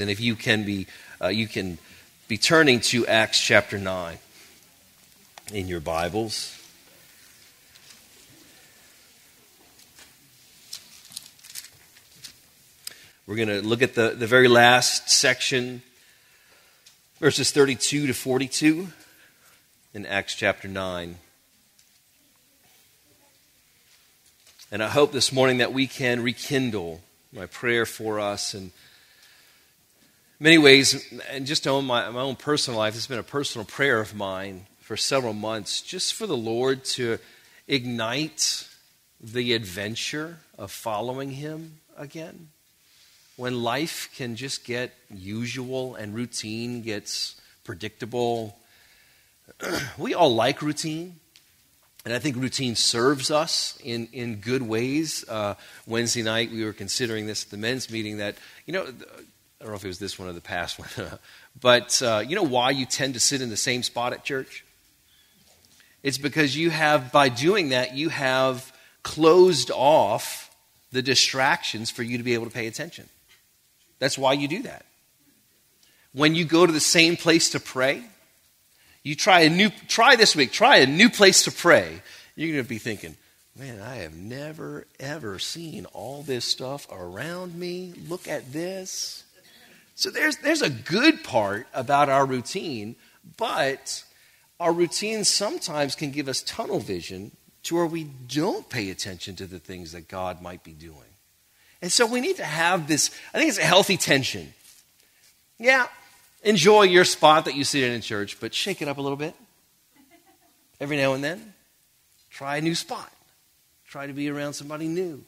And if you can be, uh, you can be turning to Acts chapter 9 in your Bibles. We're going to look at the, the very last section, verses 32 to 42 in Acts chapter 9. And I hope this morning that we can rekindle my prayer for us and many ways, and just own my, my own personal life, it's been a personal prayer of mine for several months, just for the Lord to ignite the adventure of following Him again. When life can just get usual and routine gets predictable, we all like routine. And I think routine serves us in, in good ways. Uh, Wednesday night, we were considering this at the men's meeting that, you know, don't know if it was this one or the past one, but uh, you know why you tend to sit in the same spot at church? It's because you have, by doing that, you have closed off the distractions for you to be able to pay attention. That's why you do that. When you go to the same place to pray, you try a new, try this week, try a new place to pray. You're going to be thinking, man, I have never, ever seen all this stuff around me. Look at this. So there's, there's a good part about our routine, but our routine sometimes can give us tunnel vision to where we don't pay attention to the things that God might be doing. And so we need to have this, I think it's a healthy tension. Yeah, enjoy your spot that you sit in in church, but shake it up a little bit. Every now and then, try a new spot. Try to be around somebody new.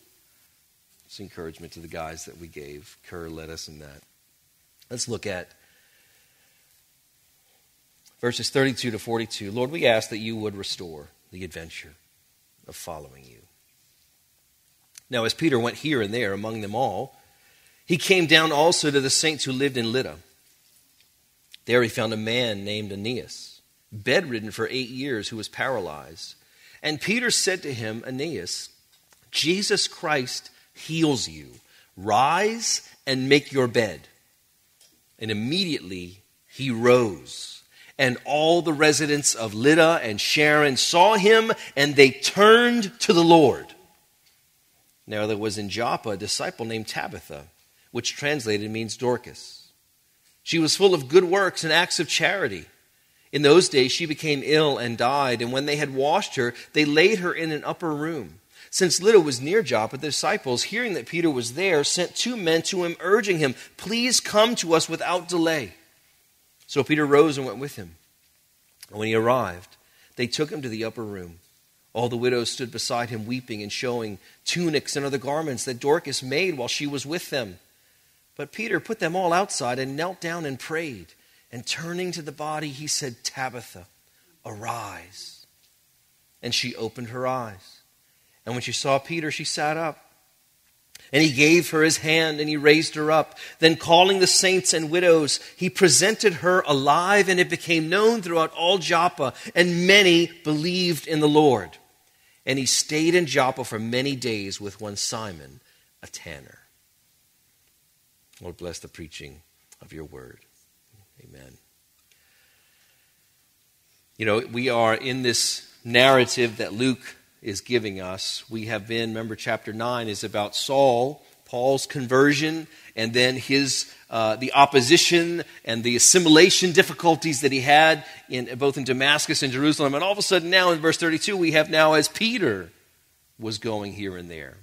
It's encouragement to the guys that we gave. Kerr led us in that. Let's look at verses 32 to 42. Lord, we ask that you would restore the adventure of following you. Now, as Peter went here and there among them all, he came down also to the saints who lived in Lydda. There he found a man named Aeneas, bedridden for eight years, who was paralyzed. And Peter said to him, Aeneas, Jesus Christ heals you. Rise and make your bed. And immediately he rose. And all the residents of Lydda and Sharon saw him, and they turned to the Lord. Now there was in Joppa a disciple named Tabitha, which translated means Dorcas. She was full of good works and acts of charity. In those days she became ill and died, and when they had washed her, they laid her in an upper room. Since Lydda was near Joppa, the disciples, hearing that Peter was there, sent two men to him, urging him, Please come to us without delay. So Peter rose and went with him. And when he arrived, they took him to the upper room. All the widows stood beside him, weeping and showing tunics and other garments that Dorcas made while she was with them. But Peter put them all outside and knelt down and prayed. And turning to the body, he said, Tabitha, arise. And she opened her eyes. And when she saw Peter, she sat up. And he gave her his hand and he raised her up. Then, calling the saints and widows, he presented her alive, and it became known throughout all Joppa, and many believed in the Lord. And he stayed in Joppa for many days with one Simon, a tanner. Lord, bless the preaching of your word. Amen. You know, we are in this narrative that Luke is giving us. We have been, remember, chapter 9 is about Saul, Paul's conversion, and then his, uh, the opposition and the assimilation difficulties that he had in, both in Damascus and Jerusalem. And all of a sudden, now in verse 32, we have now as Peter was going here and there.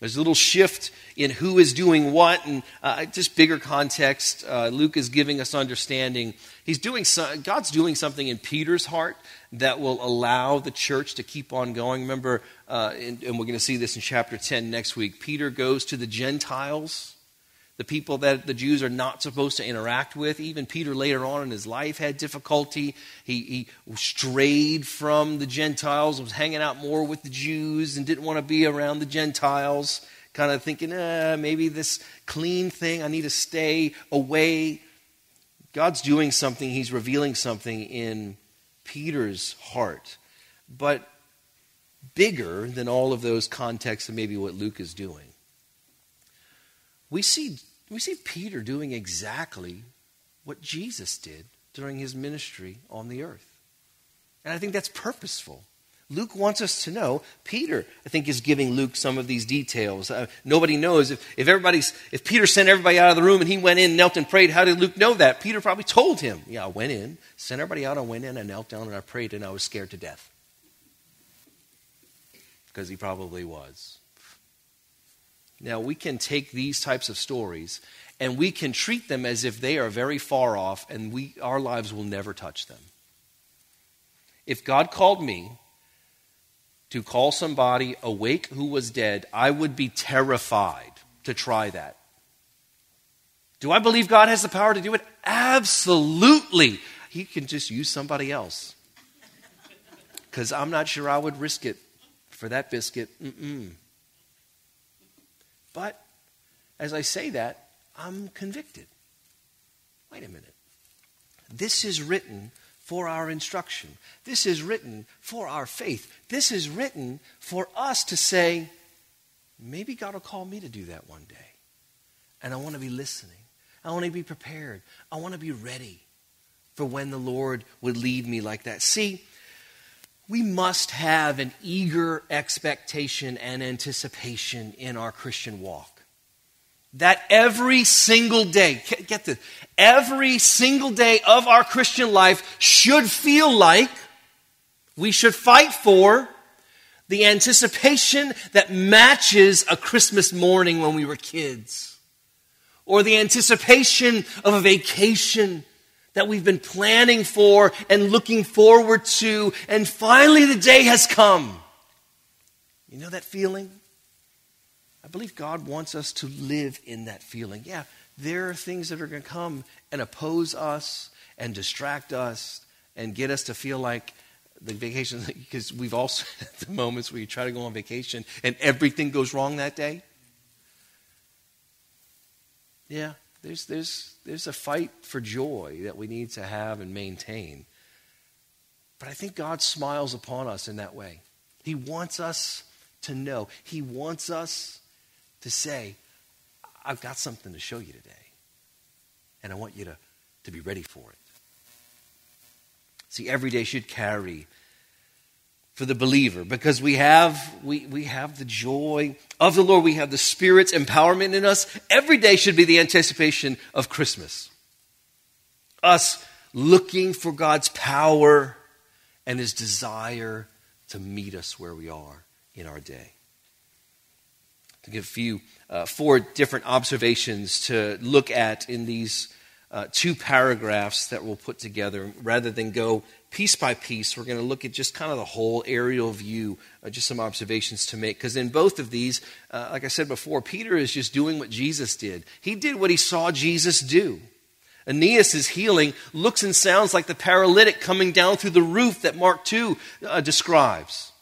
There's a little shift in who is doing what, and uh, just bigger context. Uh, Luke is giving us understanding. He's doing so, God's doing something in Peter's heart that will allow the church to keep on going. Remember, uh, and, and we're going to see this in chapter 10 next week. Peter goes to the Gentiles, the people that the Jews are not supposed to interact with. Even Peter later on in his life had difficulty. He, he strayed from the Gentiles, was hanging out more with the Jews, and didn't want to be around the Gentiles. Kind of thinking, eh, maybe this clean thing, I need to stay away. God's doing something, He's revealing something in Peter's heart, but bigger than all of those contexts and maybe what Luke is doing. We see We see Peter doing exactly what Jesus did during his ministry on the earth. And I think that's purposeful. Luke wants us to know. Peter, I think, is giving Luke some of these details. Uh, nobody knows if, if everybody's if Peter sent everybody out of the room and he went in, knelt and prayed. How did Luke know that? Peter probably told him. Yeah, I went in, sent everybody out. I went in, I knelt down and I prayed, and I was scared to death because he probably was. Now we can take these types of stories and we can treat them as if they are very far off, and we our lives will never touch them. If God called me to call somebody awake who was dead, I would be terrified to try that. Do I believe God has the power to do it? Absolutely. He can just use somebody else. Because I'm not sure I would risk it for that biscuit. Mm-mm. But as I say that, I'm convicted. Wait a minute. This is written for our instruction. This is written for our faith. This is written for us to say, maybe God will call me to do that one day. And I want to be listening. I want to be prepared. I want to be ready for when the Lord would lead me like that. See, we must have an eager expectation and anticipation in our Christian walk. That every single day, get this, every single day of our Christian life should feel like we should fight for the anticipation that matches a Christmas morning when we were kids, or the anticipation of a vacation that we've been planning for and looking forward to, and finally the day has come. You know that feeling? I believe God wants us to live in that feeling. Yeah, there are things that are going to come and oppose us and distract us and get us to feel like the vacation, because we've also had the moments where you try to go on vacation and everything goes wrong that day. Yeah, there's, there's, there's a fight for joy that we need to have and maintain. But I think God smiles upon us in that way. He wants us to know, He wants us to say, I've got something to show you today. And I want you to, to be ready for it. See, every day should carry for the believer because we have we, we have the joy of the Lord. We have the Spirit's empowerment in us. Every day should be the anticipation of Christmas. Us looking for God's power and his desire to meet us where we are in our day to give a few, uh, four different observations to look at in these uh, two paragraphs that we'll put together. Rather than go piece by piece, we're going to look at just kind of the whole aerial view, uh, just some observations to make. Because in both of these, uh, like I said before, Peter is just doing what Jesus did. He did what he saw Jesus do. Aeneas' healing looks and sounds like the paralytic coming down through the roof that Mark 2 uh, describes.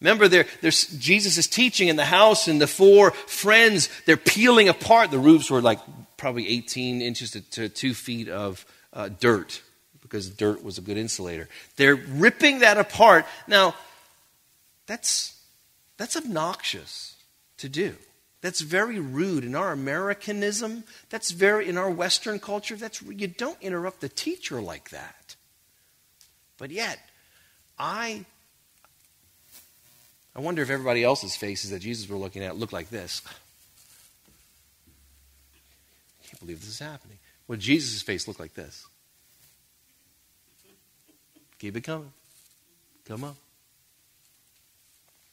Remember, there's, Jesus is teaching in the house, and the four friends, they're peeling apart. The roofs were like probably 18 inches to, to two feet of uh, dirt, because dirt was a good insulator. They're ripping that apart. Now, that's, that's obnoxious to do. That's very rude. In our Americanism, that's very, in our Western culture, that's, you don't interrupt the teacher like that. But yet, I I wonder if everybody else's faces that Jesus were looking at looked like this. I can't believe this is happening. Well, Jesus' face looked like this. Keep it coming. Come on.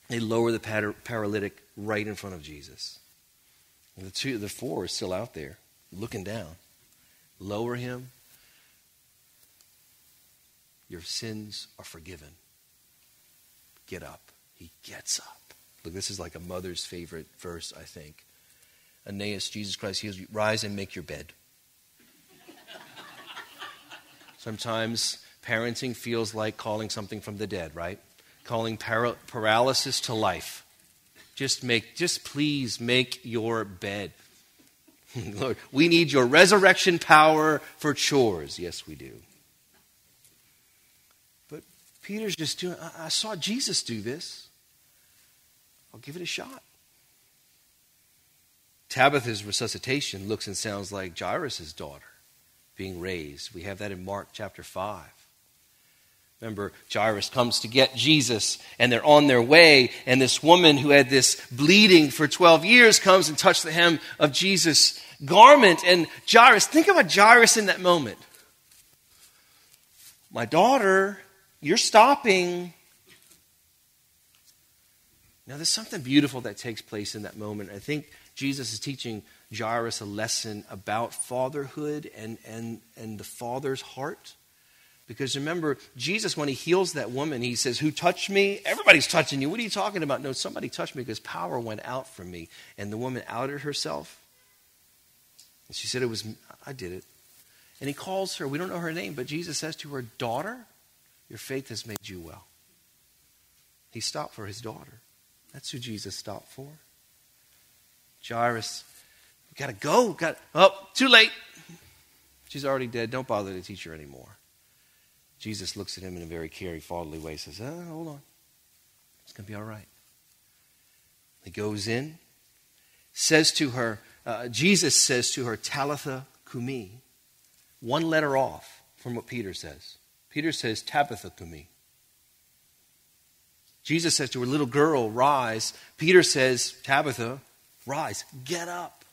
They lower the paralytic right in front of Jesus. The two, the four are still out there, looking down. Lower him. Your sins are forgiven. Get up. He gets up. Look, this is like a mother's favorite verse, I think. Aeneas, Jesus Christ heals you. Rise and make your bed. Sometimes parenting feels like calling something from the dead, right? Calling para- paralysis to life. Just make, just please make your bed. Lord, we need your resurrection power for chores. Yes, we do. But Peter's just doing, I, I saw Jesus do this. I'll give it a shot. Tabitha's resuscitation looks and sounds like Jairus' daughter being raised. We have that in Mark chapter 5. Remember, Jairus comes to get Jesus, and they're on their way, and this woman who had this bleeding for 12 years comes and touches the hem of Jesus' garment. And Jairus, think about Jairus in that moment. My daughter, you're stopping. Now, there's something beautiful that takes place in that moment. I think Jesus is teaching Jairus a lesson about fatherhood and, and, and the father's heart. Because remember, Jesus, when he heals that woman, he says, Who touched me? Everybody's touching you. What are you talking about? No, somebody touched me because power went out from me. And the woman outed herself. And she said, It was, I did it. And he calls her, we don't know her name, but Jesus says to her, Daughter, your faith has made you well. He stopped for his daughter. That's who Jesus stopped for. Jairus, we got to go. Got oh, too late. She's already dead. Don't bother to teach her anymore. Jesus looks at him in a very caring, fatherly way. Says, oh, "Hold on, it's going to be all right." He goes in, says to her, uh, Jesus says to her, "Talitha cumi," one letter off from what Peter says. Peter says, "Tabitha cumi." Jesus says to her, "Little girl, rise." Peter says, "Tabitha, rise, get up."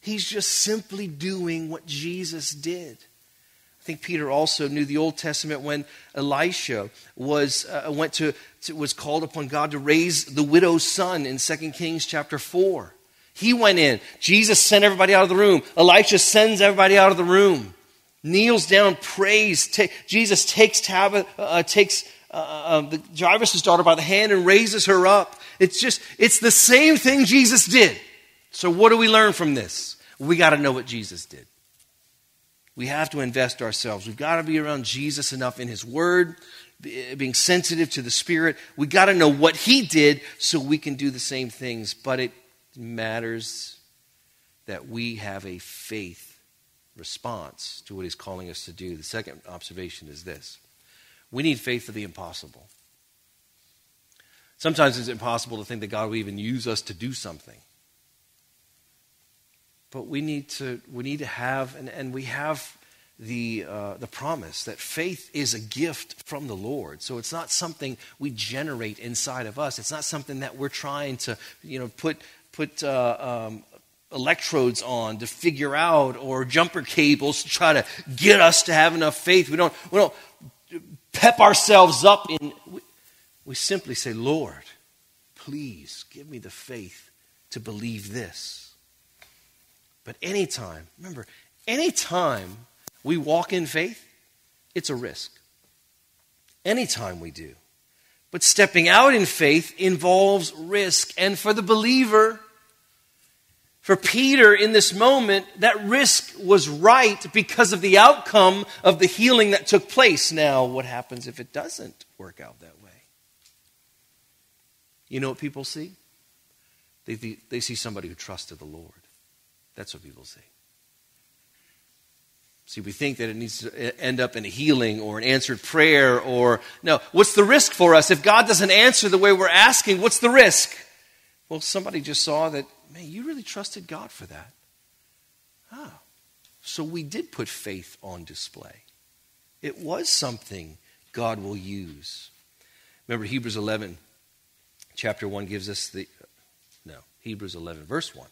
He's just simply doing what Jesus did. I think Peter also knew the Old Testament when Elisha was, uh, went to, to, was called upon God to raise the widow's son in 2 Kings chapter 4. He went in. Jesus sent everybody out of the room. Elisha sends everybody out of the room. Kneels down, prays. Ta- Jesus takes, Tab- uh, takes uh, uh, the Jairus' daughter by the hand and raises her up. It's just, it's the same thing Jesus did. So what do we learn from this? We got to know what Jesus did. We have to invest ourselves. We've got to be around Jesus enough in His Word, being sensitive to the Spirit. We've got to know what He did so we can do the same things. But it matters that we have a faith response to what He's calling us to do. The second observation is this we need faith for the impossible. Sometimes it's impossible to think that God will even use us to do something. But we need to, we need to have, and, and we have the, uh, the promise that faith is a gift from the Lord. So it's not something we generate inside of us. It's not something that we're trying to, you know, put, put uh, um, electrodes on to figure out or jumper cables to try to get us to have enough faith. We don't, we don't pep ourselves up in. We, we simply say, Lord, please give me the faith to believe this. But anytime, remember, anytime we walk in faith, it's a risk. Anytime we do. But stepping out in faith involves risk. And for the believer, for Peter in this moment, that risk was right because of the outcome of the healing that took place. Now, what happens if it doesn't work out that way? You know what people see? They, they see somebody who trusted the Lord. That's what people say. See, we think that it needs to end up in a healing or an answered prayer or, no, what's the risk for us? If God doesn't answer the way we're asking, what's the risk? Well, somebody just saw that, man, you really trusted God for that. Ah, so we did put faith on display. It was something God will use. Remember, Hebrews 11, chapter 1 gives us the, no, Hebrews 11, verse 1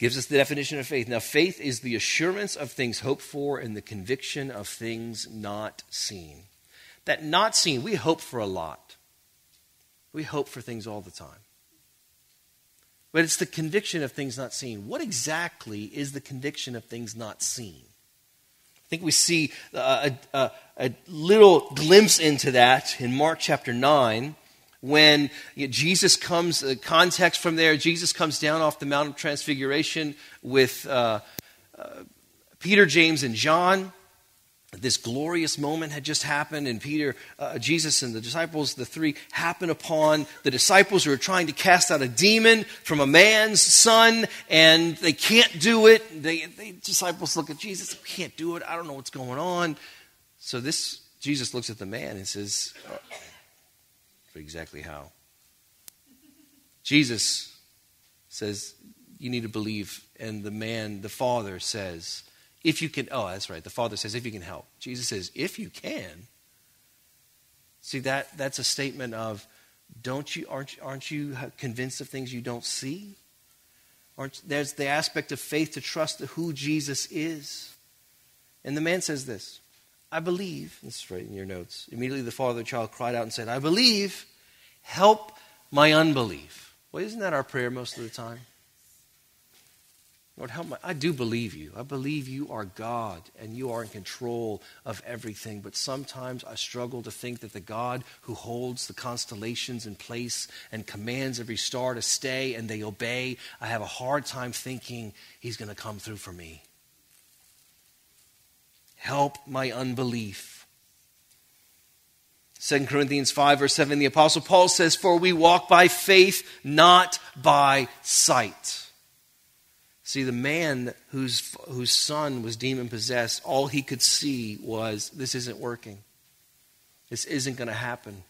gives us the definition of faith. Now, faith is the assurance of things hoped for and the conviction of things not seen. That not seen, we hope for a lot. We hope for things all the time. But it's the conviction of things not seen. What exactly is the conviction of things not seen? I think we see a, a, a little glimpse into that in Mark chapter 9 when Jesus comes, uh, context from there, Jesus comes down off the Mount of Transfiguration with uh, uh, Peter, James, and John. This glorious moment had just happened, and Peter, uh, Jesus, and the disciples, the three, happen upon the disciples who are trying to cast out a demon from a man's son, and they can't do it. The disciples look at Jesus, can't do it. I don't know what's going on. So this Jesus looks at the man and says, for exactly how. Jesus says, you need to believe. And the man, the father says, if you can, oh, that's right. The father says, if you can help. Jesus says, if you can. See, that, that's a statement of, don't you, aren't, aren't you convinced of things you don't see? Aren't, there's the aspect of faith to trust who Jesus is. And the man says this I believe. Is right in your notes. Immediately the father of the child cried out and said, I believe. Help my unbelief. Well, isn't that our prayer most of the time? Lord, help my. I do believe you. I believe you are God and you are in control of everything. But sometimes I struggle to think that the God who holds the constellations in place and commands every star to stay and they obey, I have a hard time thinking he's going to come through for me. Help my unbelief. 2 Corinthians 5, verse 7, the Apostle Paul says, For we walk by faith, not by sight. See, the man whose, whose son was demon possessed, all he could see was this isn't working. This isn't going to happen.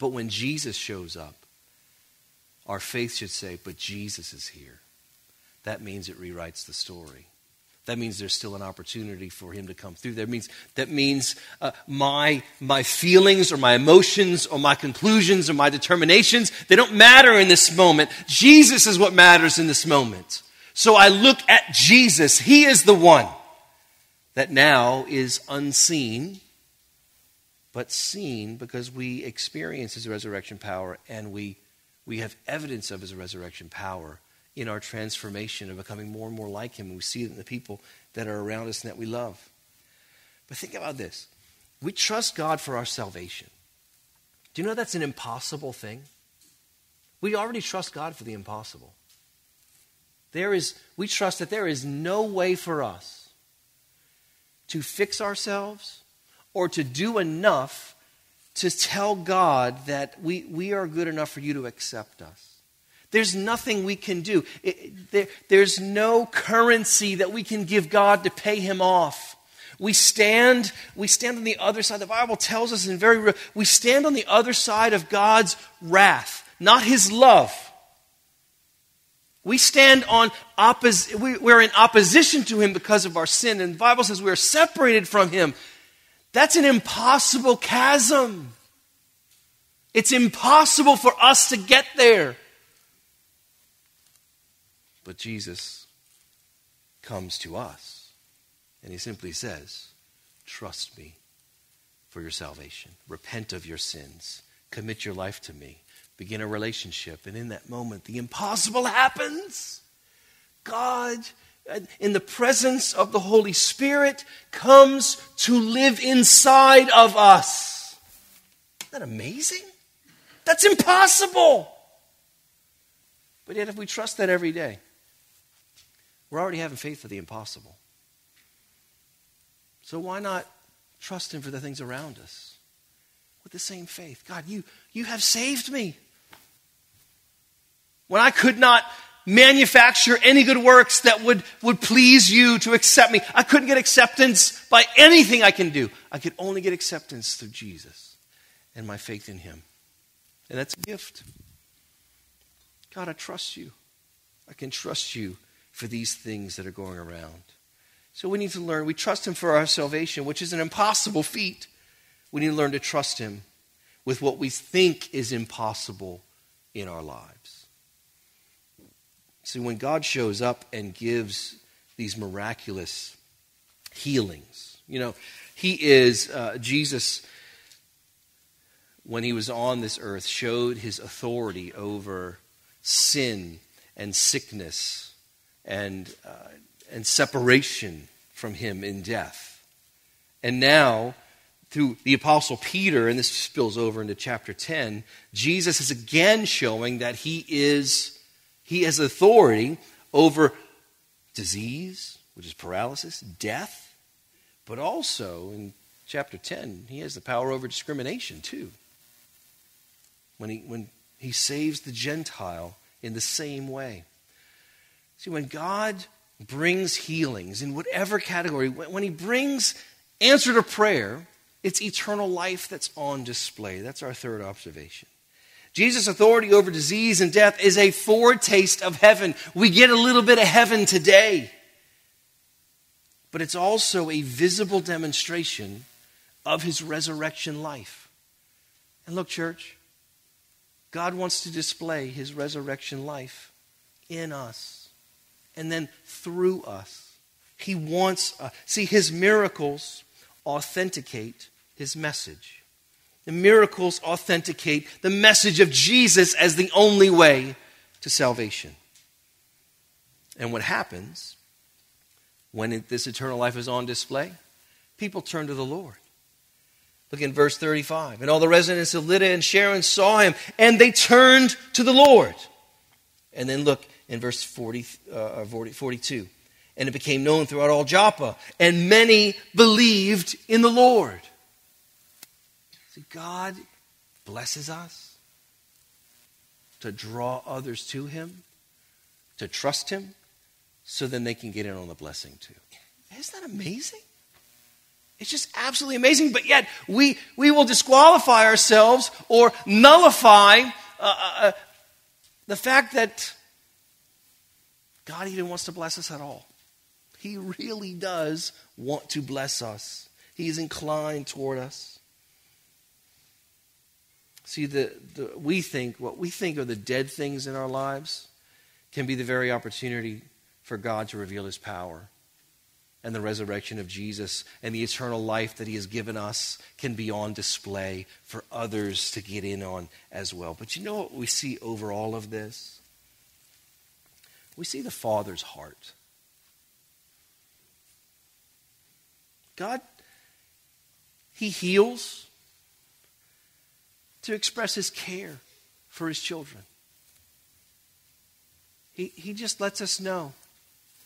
But when Jesus shows up, our faith should say, But Jesus is here. That means it rewrites the story that means there's still an opportunity for him to come through. That means that means uh, my my feelings or my emotions or my conclusions or my determinations they don't matter in this moment. Jesus is what matters in this moment. So I look at Jesus. He is the one that now is unseen, but seen because we experience his resurrection power and we we have evidence of his resurrection power in our transformation of becoming more and more like Him. And we see it in the people that are around us and that we love. But think about this we trust God for our salvation. Do you know that's an impossible thing? We already trust God for the impossible. There is, we trust that there is no way for us to fix ourselves or to do enough to tell God that we, we are good enough for you to accept us. There's nothing we can do. It, there, there's no currency that we can give God to pay him off. We stand, we stand on the other side. The Bible tells us in very real, we stand on the other side of God's wrath, not his love. We stand on oppos- we, we're in opposition to him because of our sin. And the Bible says we are separated from him. That's an impossible chasm. It's impossible for us to get there. But Jesus comes to us and he simply says, Trust me for your salvation. Repent of your sins. Commit your life to me. Begin a relationship. And in that moment, the impossible happens. God, in the presence of the Holy Spirit, comes to live inside of us. Isn't that amazing? That's impossible. But yet, if we trust that every day, we're already having faith for the impossible. So why not trust Him for the things around us with the same faith? God, you, you have saved me. When I could not manufacture any good works that would, would please you to accept me, I couldn't get acceptance by anything I can do. I could only get acceptance through Jesus and my faith in Him. And that's a gift. God, I trust you. I can trust you for these things that are going around. So we need to learn. We trust Him for our salvation, which is an impossible feat. We need to learn to trust Him with what we think is impossible in our lives. See, when God shows up and gives these miraculous healings, you know, He is, uh, Jesus, when He was on this earth, showed His authority over sin and sickness and, uh, and separation from him in death. And now, through the Apostle Peter, and this spills over into chapter 10, Jesus is again showing that he is he has authority over disease, which is paralysis, death, but also in chapter 10, he has the power over discrimination too. When he, when he saves the Gentile in the same way. See, when God brings healings in whatever category, when He brings answer to prayer, it's eternal life that's on display. That's our third observation. Jesus' authority over disease and death is a foretaste of heaven. We get a little bit of heaven today. But it's also a visible demonstration of his resurrection life. And look, church, God wants to display his resurrection life in us and then through us. He wants, uh, see, his miracles authenticate his message. The miracles authenticate the message of Jesus as the only way to salvation. And what happens when this eternal life is on display? People turn to the Lord. Look in verse 35. And all the residents of Lydda and Sharon saw him, and they turned to the Lord. And then look in verse 40, uh, 40, 42. And it became known throughout all Joppa, and many believed in the Lord. See, God blesses us to draw others to Him, to trust Him, so then they can get in on the blessing too. Isn't that amazing? It's just absolutely amazing, but yet we, we will disqualify ourselves or nullify uh, uh, uh the fact that God even wants to bless us at all. He really does want to bless us, He is inclined toward us. See, the, the, we think, what we think are the dead things in our lives can be the very opportunity for God to reveal His power. And the resurrection of Jesus and the eternal life that He has given us can be on display for others to get in on as well. But you know what we see over all of this? We see the Father's heart. God, He heals to express His care for His children. He, he just lets us know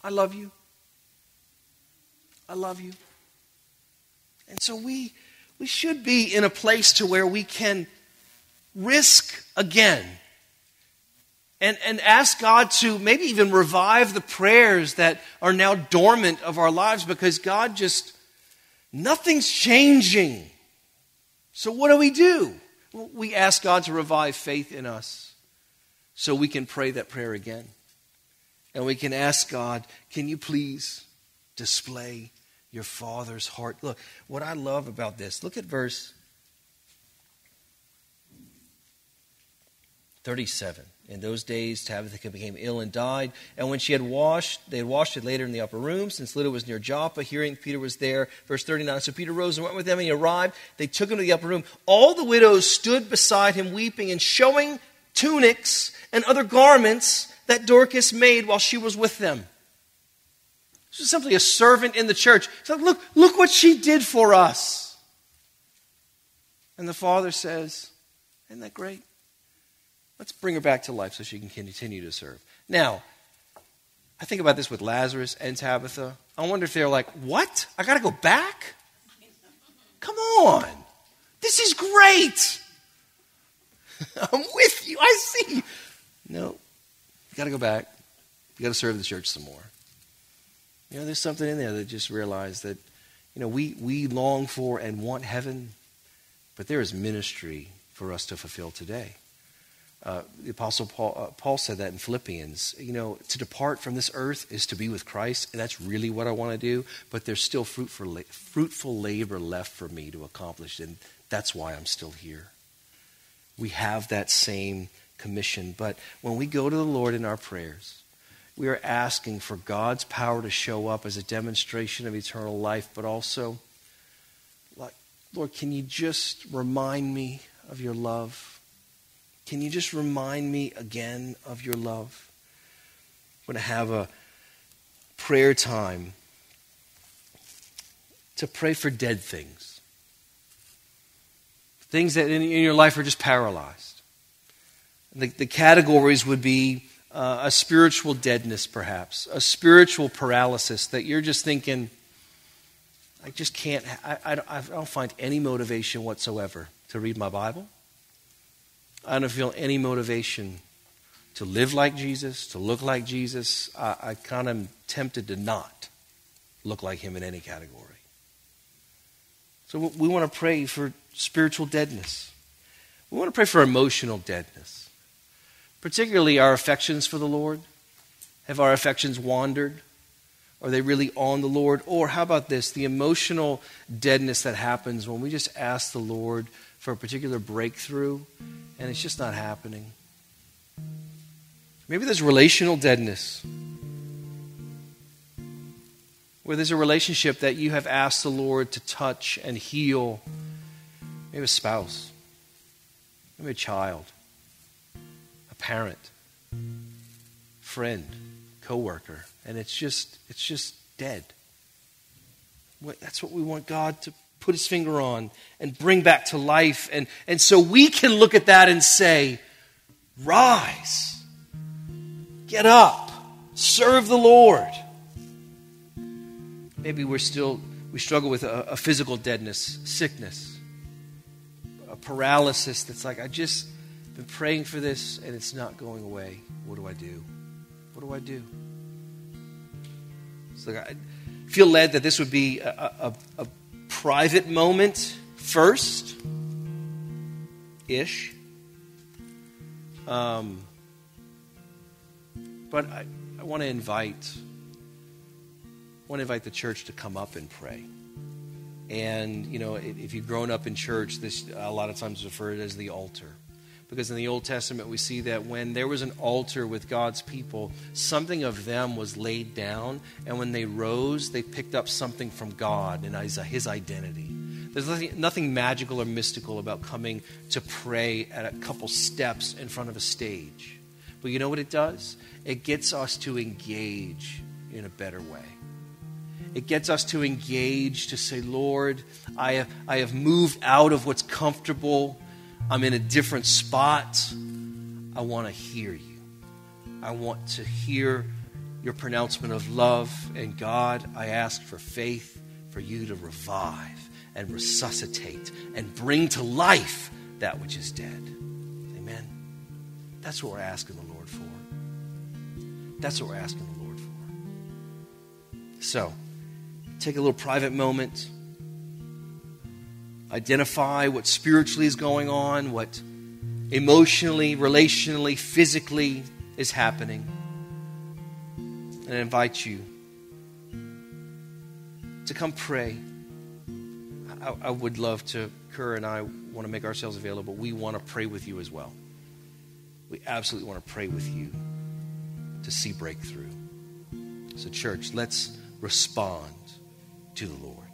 I love you. I love you. And so we, we should be in a place to where we can risk again and, and ask God to maybe even revive the prayers that are now dormant of our lives because God just, nothing's changing. So what do we do? We ask God to revive faith in us so we can pray that prayer again. And we can ask God, can you please display your Father's heart? Look, what I love about this, look at verse 37. In those days, Tabitha became ill and died. And when she had washed, they had washed it later in the upper room, since Lydda was near Joppa, hearing Peter was there. Verse 39. So Peter rose and went with them, and he arrived. They took him to the upper room. All the widows stood beside him, weeping and showing tunics and other garments that Dorcas made while she was with them. This was simply a servant in the church. So look, look what she did for us. And the father says, Isn't that great? Let's bring her back to life so she can continue to serve. Now, I think about this with Lazarus and Tabitha. I wonder if they're like, what? I got to go back? Come on. This is great. I'm with you. I see. No, you got to go back. You got to serve the church some more. You know, there's something in there that just realized that, you know, we, we long for and want heaven, but there is ministry for us to fulfill today. Uh, the Apostle Paul, uh, Paul said that in Philippians. You know, to depart from this earth is to be with Christ, and that's really what I want to do, but there's still fruitful, fruitful labor left for me to accomplish, and that's why I'm still here. We have that same commission, but when we go to the Lord in our prayers, we are asking for God's power to show up as a demonstration of eternal life, but also, like, Lord, can you just remind me of your love? Can you just remind me again of your love? I'm going to have a prayer time to pray for dead things. Things that in, your life are just paralyzed. The, the categories would be uh, a spiritual deadness, perhaps, a spiritual paralysis that you're just thinking, I just can't, I, I, I don't find any motivation whatsoever to read my Bible. I don't feel any motivation to live like Jesus, to look like Jesus. I, I kind of am tempted to not look like him in any category. So we want to pray for spiritual deadness. We want to pray for emotional deadness, particularly our affections for the Lord. Have our affections wandered? Are they really on the Lord? Or how about this the emotional deadness that happens when we just ask the Lord for a particular breakthrough and it's just not happening? Maybe there's relational deadness where there's a relationship that you have asked the Lord to touch and heal. Maybe a spouse, maybe a child, a parent, friend, coworker, and it's just it's just dead. That's what we want God to put his finger on and bring back to life. And, and so we can look at that and say, Rise, get up, serve the Lord. Maybe we're still, we struggle with a, a physical deadness, sickness, a paralysis that's like, I just been praying for this and it's not going away. What do I do? What do I do? So I feel led that this would be a, a, a private moment first, ish. Um, but I, I want to invite I want to invite the church to come up and pray. And, you know, if you've grown up in church, this a lot of times referred as the altar. Because in the Old Testament, we see that when there was an altar with God's people, something of them was laid down. And when they rose, they picked up something from God and his identity. There's nothing, nothing magical or mystical about coming to pray at a couple steps in front of a stage. But you know what it does? It gets us to engage in a better way. It gets us to engage, to say, Lord, I have, I have moved out of what's comfortable. I'm in a different spot. I want to hear you. I want to hear your pronouncement of love. And God, I ask for faith for you to revive and resuscitate and bring to life that which is dead. Amen. That's what we're asking the Lord for. That's what we're asking the Lord for. So, take a little private moment, identify what spiritually is going on, what emotionally, relationally, physically is happening, and I invite you to come pray. I, I would love to, Kerr and I want to make ourselves available. We want to pray with you as well. We absolutely want to pray with you to see breakthrough. So, church, let's respond to the Lord.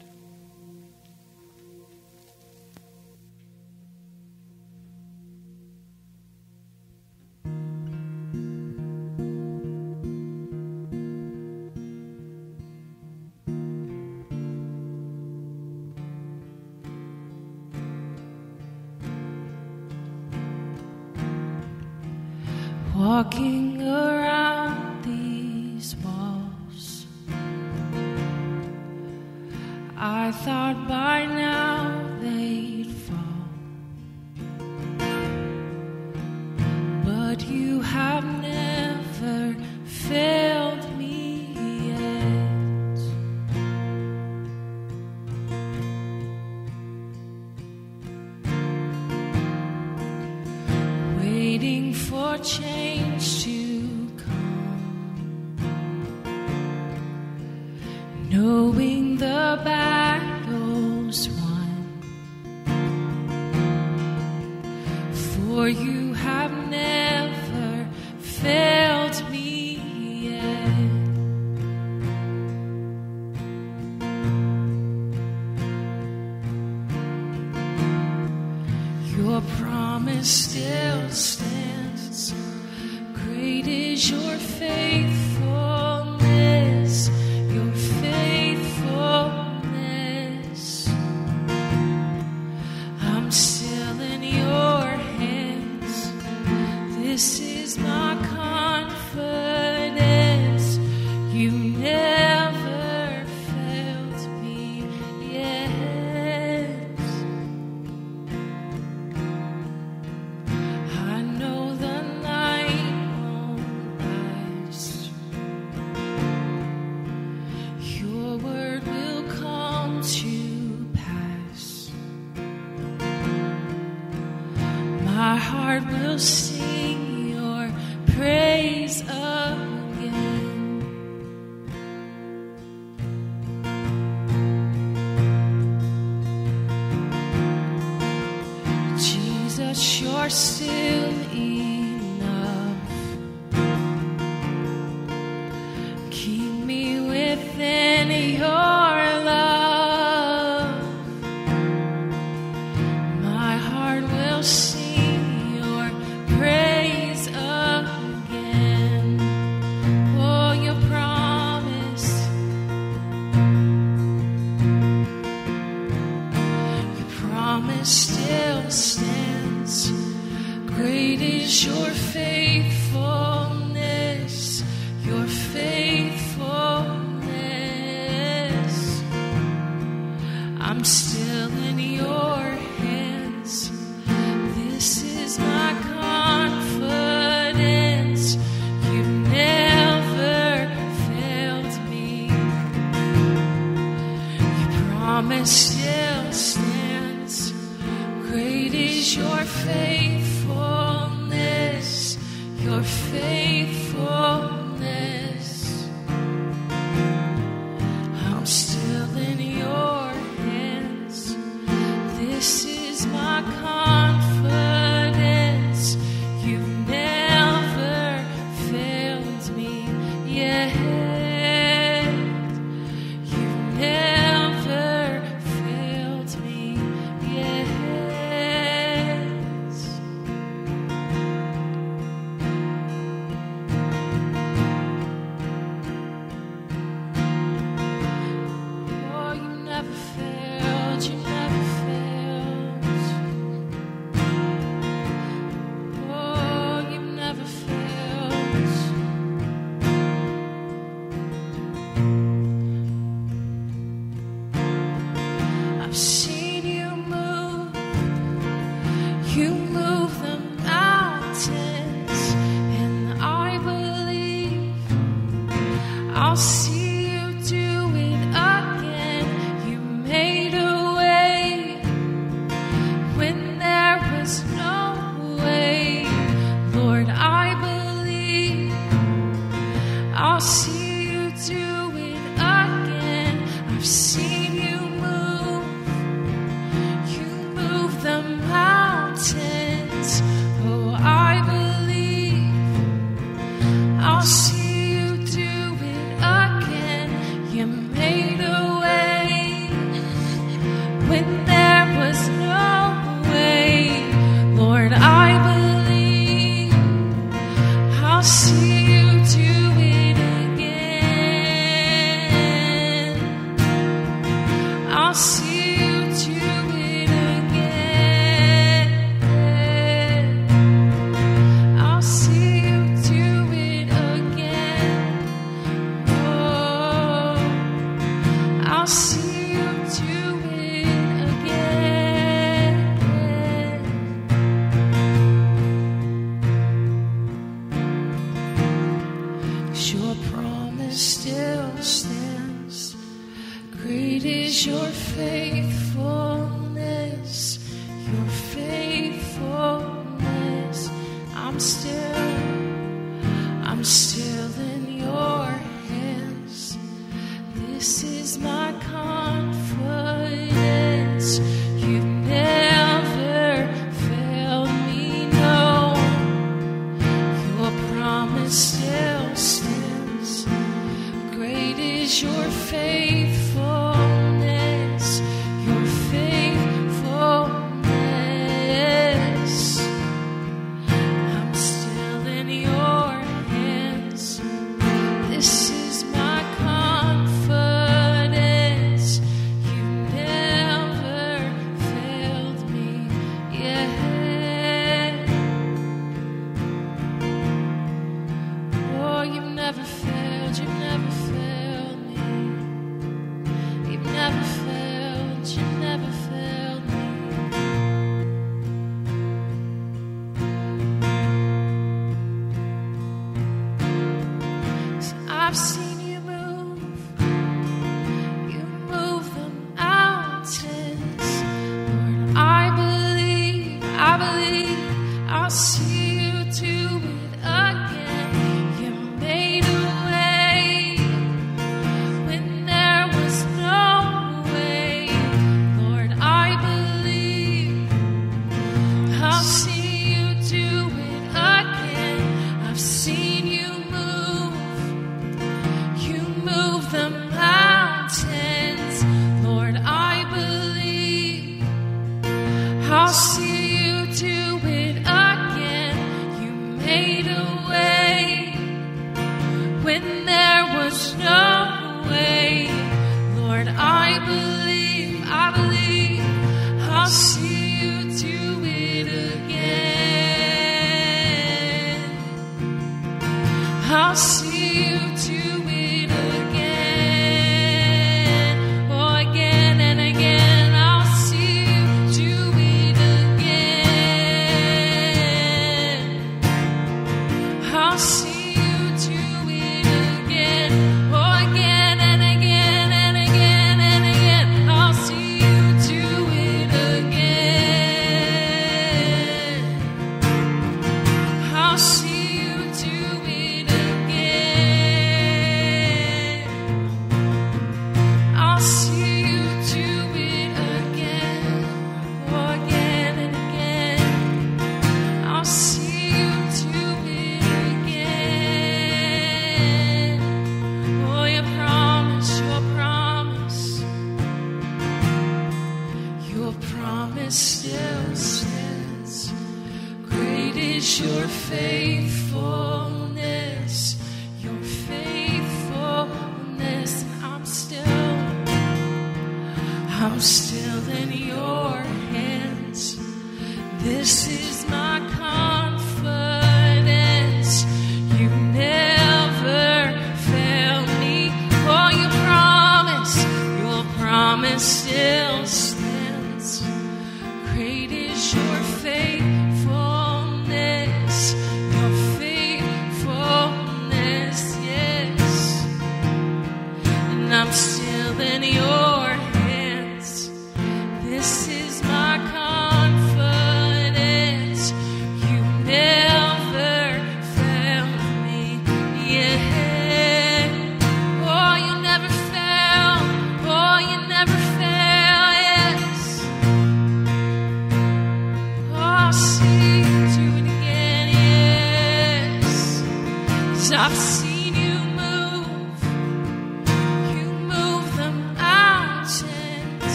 I thought by now will see.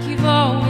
que vou.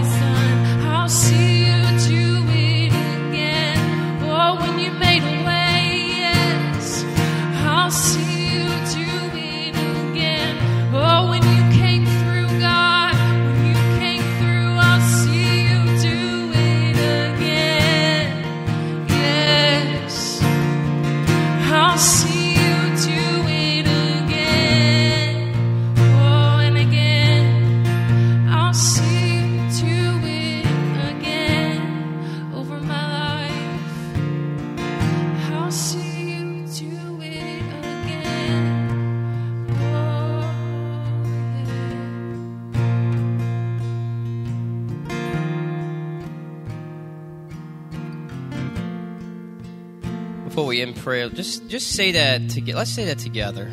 just just say that together. Let's say that together.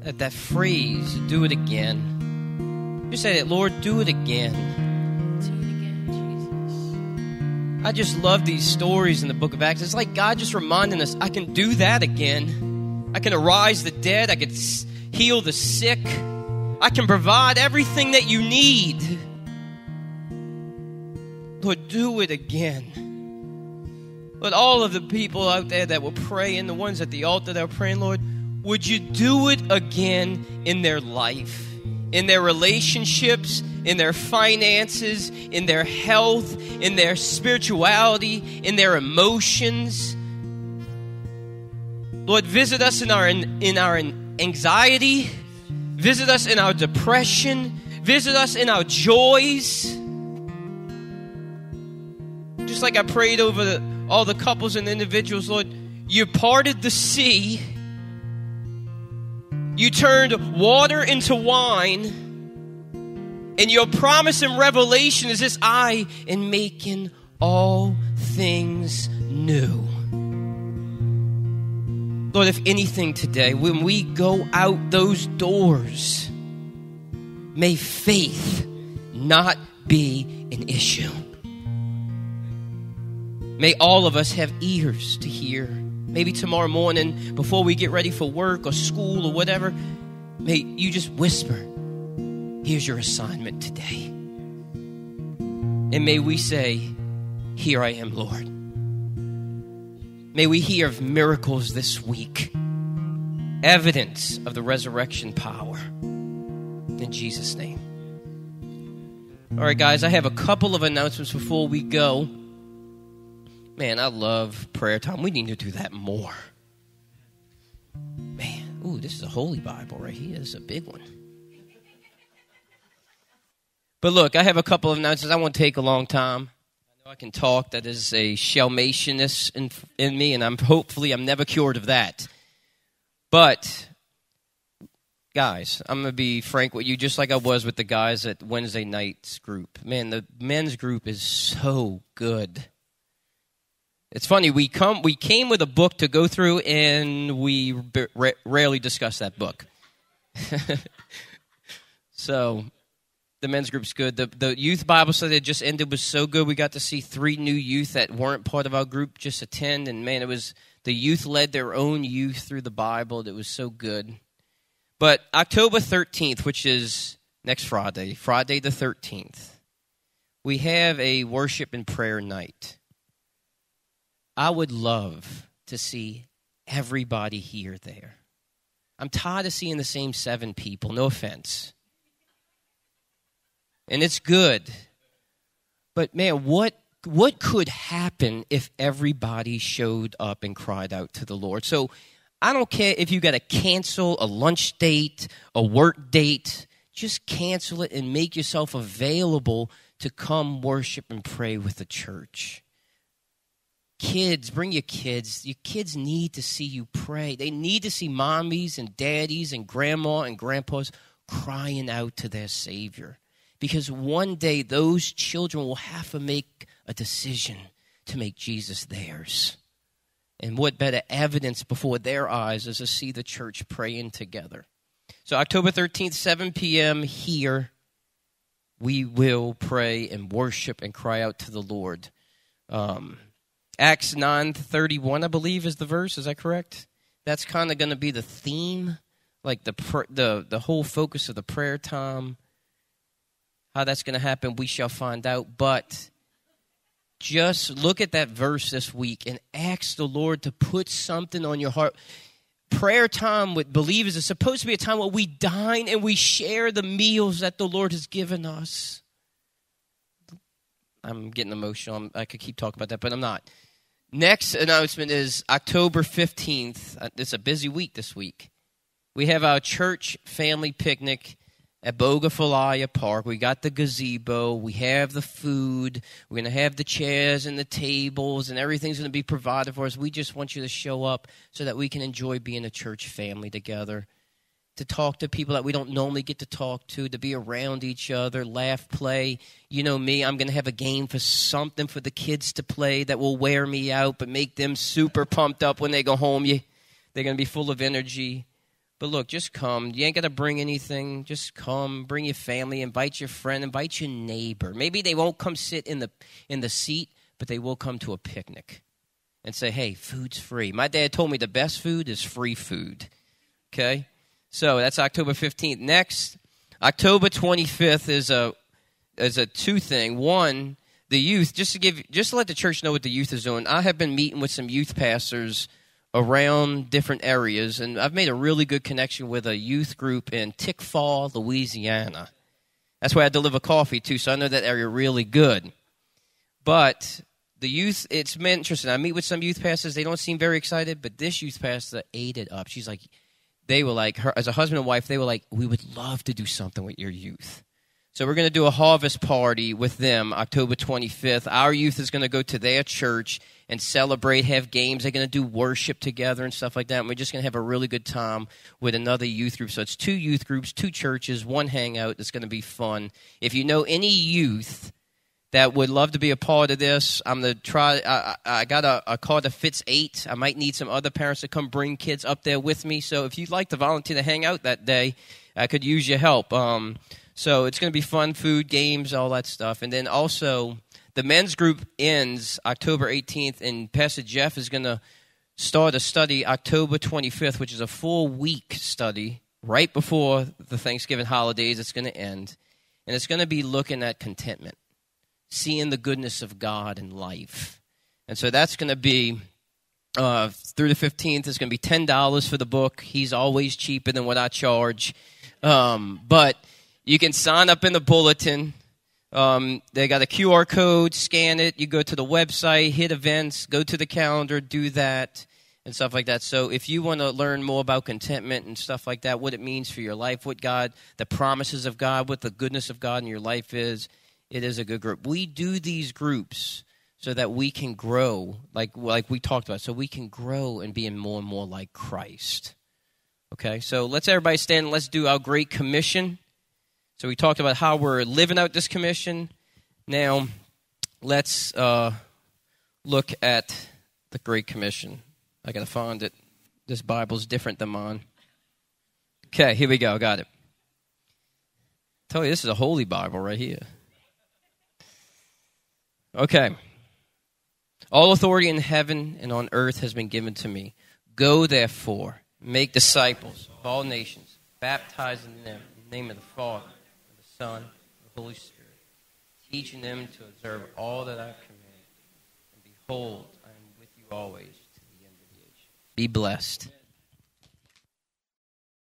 That that phrase, do it again. Just say that, Lord, do it again. Do it again, Jesus. I just love these stories in the book of Acts. It's like God just reminding us, I can do that again. I can arise the dead. I can heal the sick. I can provide everything that you need. Lord, do it again. But all of the people out there that were praying, the ones at the altar that were praying, Lord, would you do it again in their life, in their relationships, in their finances, in their health, in their spirituality, in their emotions? Lord, visit us in our, in our anxiety, visit us in our depression, visit us in our joys. Just like I prayed over the all the couples and individuals, Lord, you parted the sea. You turned water into wine. And your promise and Revelation is this I am making all things new. Lord, if anything today, when we go out those doors, may faith not be an issue. May all of us have ears to hear. Maybe tomorrow morning, before we get ready for work or school or whatever, may you just whisper, Here's your assignment today. And may we say, Here I am, Lord. May we hear of miracles this week, evidence of the resurrection power. In Jesus' name. All right, guys, I have a couple of announcements before we go. Man, I love prayer time. We need to do that more. Man, ooh, this is a holy Bible right here. This is a big one. But look, I have a couple of announcements. I won't take a long time. I know I can talk. That is a Shelmationist in, in me, and I'm hopefully I'm never cured of that. But guys, I'm gonna be frank with you, just like I was with the guys at Wednesday night's group. Man, the men's group is so good. It's funny. We come, we came with a book to go through, and we ra- rarely discuss that book. so, the men's group's good. The the youth Bible study that just ended was so good. We got to see three new youth that weren't part of our group just attend, and man, it was the youth led their own youth through the Bible. It was so good. But October 13th, which is next Friday, Friday the 13th, we have a worship and prayer night. I would love to see everybody here there. I'm tired of seeing the same seven people, no offense. And it's good. But man, what what could happen if everybody showed up and cried out to the Lord? So I don't care if you got to cancel a lunch date, a work date, just cancel it and make yourself available to come worship and pray with the church. Kids, bring your kids. Your kids need to see you pray. They need to see mommies and daddies and grandma and grandpas crying out to their Savior. Because one day those children will have to make a decision to make Jesus theirs. And what better evidence before their eyes is to see the church praying together. So, October 13th, 7 p.m., here, we will pray and worship and cry out to the Lord. Um, Acts 9:31 I believe is the verse. Is that correct? That's kind of going to be the theme like the pr- the the whole focus of the prayer time. How that's going to happen we shall find out. But just look at that verse this week and ask the Lord to put something on your heart. Prayer time with believers is supposed to be a time where we dine and we share the meals that the Lord has given us. I'm getting emotional. I could keep talking about that, but I'm not. Next announcement is October 15th. Uh, It's a busy week this week. We have our church family picnic at Bogue Falaya Park. We got the gazebo. We have the food. We're going to have the chairs and the tables, and everything's going to be provided for us. We just want you to show up so that we can enjoy being a church family together to talk to people that we don't normally get to talk to, to be around each other, laugh, play. You know me, I'm going to have a game for something for the kids to play that will wear me out but make them super pumped up when they go home. You, they're going to be full of energy. But look, just come. You ain't got to bring anything. Just come. Bring your family. Invite your friend. Invite your neighbor. Maybe they won't come sit in the in the seat, but they will come to a picnic and say, "Hey, food's free." My dad told me the best food is free food. Okay, so that's October 15th. Next, October 25th is a is a two thing. One, the youth. Just to give, just to let the church know what the youth is doing. I have been meeting with some youth pastors around different areas, and I've made a really good connection with a youth group in Tickfaw, Louisiana. That's where I deliver coffee too, so I know that area really good. But the youth, it's been interesting. I meet with some youth pastors; they don't seem very excited, but this youth pastor ate it up. She's like, they were like, her as a husband and wife, they were like, we would love to do something with your youth. So we're going to do a harvest party with them October 25th. Our youth is going to go to their church and celebrate, have games. They're going to do worship together and stuff like that. And we're just going to have a really good time with another youth group. So it's two youth groups, two churches, one hangout. It's going to be fun. If you know any youth that would love to be a part of this, I'm to try. I, I got a, a car that fits eight. I might need some other parents to come bring kids up there with me. So if you'd like to volunteer to hang out that day, I could use your help. Um, so it's to be fun, food, games, all that stuff. And then also, the men's group ends October 18th, and Pastor Jeff is to start a study October 25th, which is a full week study right before the Thanksgiving holidays. It's to end. And it's to be looking at contentment, seeing the goodness of God in life. And so that's going to be uh, through the 15th. It's going to be $10 for the book. He's always cheaper than what I charge. Um, but you can sign up in the bulletin. Um, they got a QR code, scan it. You go to the website, hit events, go to the calendar, do that, and stuff like that. So if you want to learn more about contentment and stuff like that, what it means for your life, what God, the promises of God, what the goodness of God in your life is, it is a good group. We do these groups so that we can grow, like like we talked about, so we can grow and be more and more like Christ. Okay, so let's everybody stand. Let's do our Great Commission. So we talked about how we're living out this commission. Now, let's uh, look at the Great Commission. I gotta find it. This Bible's different than mine. Okay, here we go. Got it. tell you, this is a holy Bible right here. Okay. All authority in heaven and on earth has been given to me. Go, therefore, make disciples of all nations, baptizing them in the name of the Father and the Son, and the Holy Spirit, teaching them to observe all that I've commanded. And behold, I am with you always to the end of the age. Be blessed.